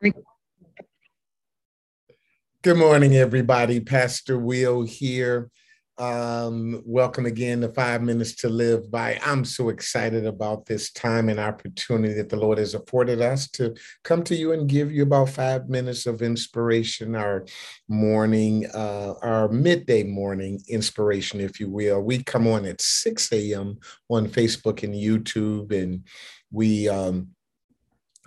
Good morning, everybody. Pastor Will here. Um, welcome again to Five Minutes to Live by. I'm so excited about this time and opportunity that the Lord has afforded us to come to you and give you about five minutes of inspiration, our morning, uh, our midday morning inspiration, if you will. We come on at 6 a.m. on Facebook and YouTube, and we um,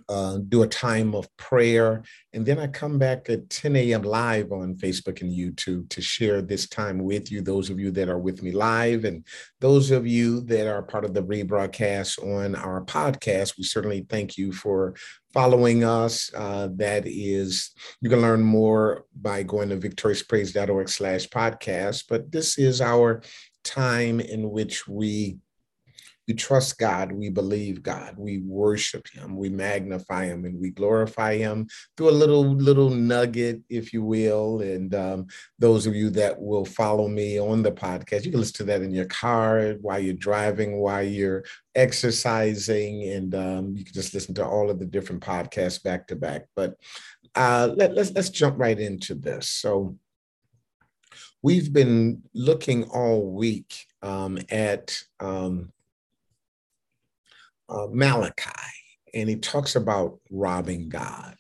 uh, do a time of prayer. And then I come back at 10 a.m. live on Facebook and YouTube to share this time with you, those of you that are with me live, and those of you that are part of the rebroadcast on our podcast. We certainly thank you for following us. Uh, that is, you can learn more by going to victoriouspraise.org slash podcast. But this is our time in which we we trust God, we believe God, we worship Him, we magnify Him, and we glorify Him through a little little nugget, if you will. And um, those of you that will follow me on the podcast, you can listen to that in your car while you're driving, while you're exercising, and um, you can just listen to all of the different podcasts back to back. But uh, let, let's let's jump right into this. So we've been looking all week um, at um, uh, Malachi, and he talks about robbing God.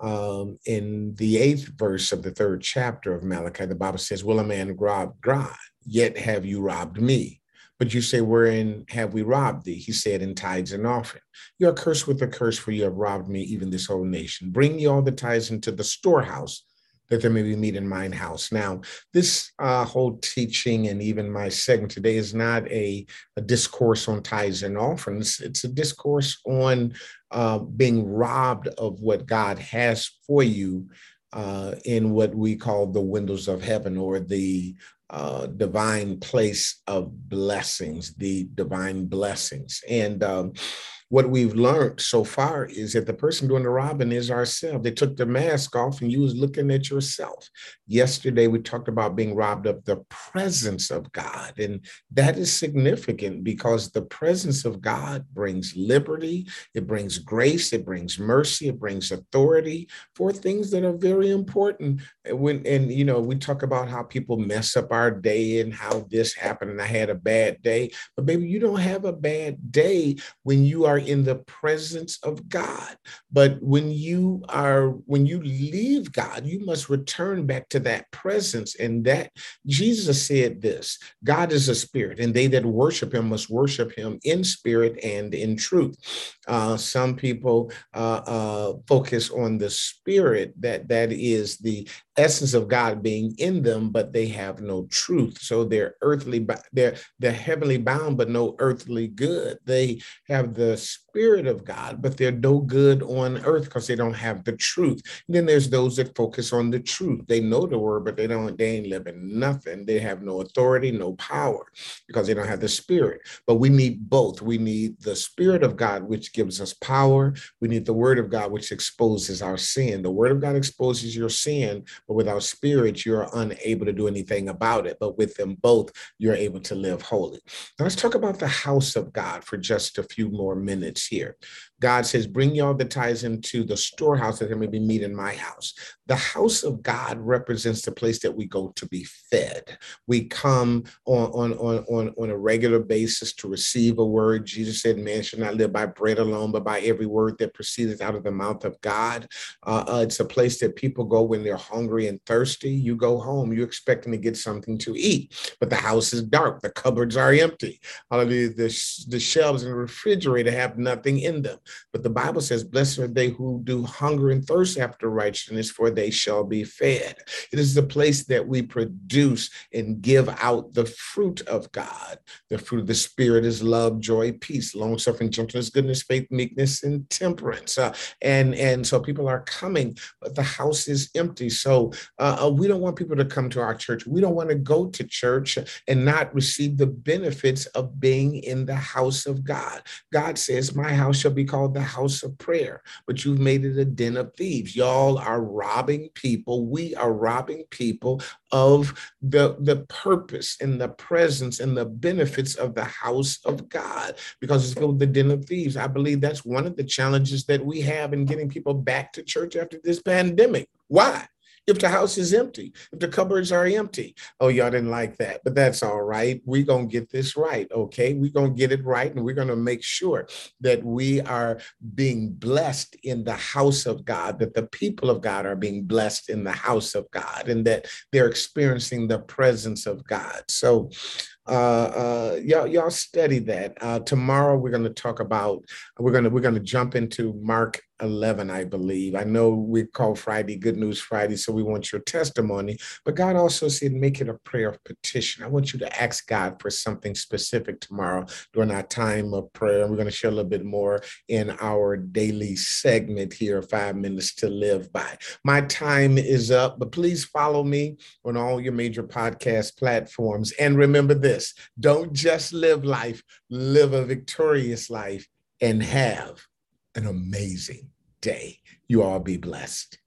Um, in the eighth verse of the third chapter of Malachi, the Bible says, Will a man rob God? Yet have you robbed me. But you say, Wherein have we robbed thee? He said, In tithes and offering. You are cursed with a curse, for you have robbed me, even this whole nation. Bring ye all the tithes into the storehouse, that there may be meat in mine house. Now, this uh, whole teaching and even my segment today is not a, a discourse on tithes and offerings. It's a discourse on uh, being robbed of what God has for you uh, in what we call the windows of heaven or the uh, divine place of blessings, the divine blessings. And um, what we've learned so far is that the person doing the robbing is ourselves. They took the mask off and you was looking at yourself. Yesterday, we talked about being robbed of the presence of God. And that is significant because the presence of God brings liberty, it brings grace, it brings mercy, it brings authority for things that are very important. When and you know, we talk about how people mess up our day and how this happened and I had a bad day. But baby, you don't have a bad day when you are in the presence of God. But when you are, when you leave God, you must return back to that presence. And that Jesus said this God is a spirit, and they that worship him must worship him in spirit and in truth. Uh, some people uh, uh, focus on the spirit that that is the essence of God being in them, but they have no truth. So they're earthly, they're they're heavenly bound, but no earthly good. They have the spirit of God, but they're no good on earth because they don't have the truth. And then there's those that focus on the truth. They know the word, but they don't. They ain't living nothing. They have no authority, no power, because they don't have the spirit. But we need both. We need the spirit of God, which gives us power. We need the word of God, which exposes our sin. The word of God exposes your sin but without spirit, you're unable to do anything about it. But with them both, you're able to live holy. Now let's talk about the house of God for just a few more minutes here. God says, Bring y'all the tithes into the storehouse that there may be meat in my house. The house of God represents the place that we go to be fed. We come on, on, on, on, on a regular basis to receive a word. Jesus said, Man should not live by bread alone, but by every word that proceedeth out of the mouth of God. Uh, uh, it's a place that people go when they're hungry and thirsty. You go home, you're expecting to get something to eat, but the house is dark, the cupboards are empty. Hallelujah. The, the shelves in the refrigerator have nothing in them. But the Bible says, Blessed are they who do hunger and thirst after righteousness, for they shall be fed. It is the place that we produce and give out the fruit of God. The fruit of the Spirit is love, joy, peace, long suffering, gentleness, goodness, faith, meekness, and temperance. Uh, and, and so people are coming, but the house is empty. So uh, uh we don't want people to come to our church. We don't want to go to church and not receive the benefits of being in the house of God. God says, My house shall be called called the house of prayer, but you've made it a den of thieves. Y'all are robbing people. We are robbing people of the, the purpose and the presence and the benefits of the house of God because it's with the den of thieves. I believe that's one of the challenges that we have in getting people back to church after this pandemic. Why? If the house is empty, if the cupboards are empty. Oh, y'all didn't like that, but that's all right. We're going to get this right. Okay. We're going to get it right. And we're going to make sure that we are being blessed in the house of God, that the people of God are being blessed in the house of God, and that they're experiencing the presence of God. So, uh, uh, y'all, y'all study that. Uh, tomorrow we're going to talk about. We're going to we're going to jump into Mark 11, I believe. I know we call Friday Good News Friday, so we want your testimony. But God also said, make it a prayer of petition. I want you to ask God for something specific tomorrow during our time of prayer. We're going to share a little bit more in our daily segment here, Five Minutes to Live By. My time is up, but please follow me on all your major podcast platforms. And remember this don't just live life, live a victorious life and have an amazing day. You all be blessed.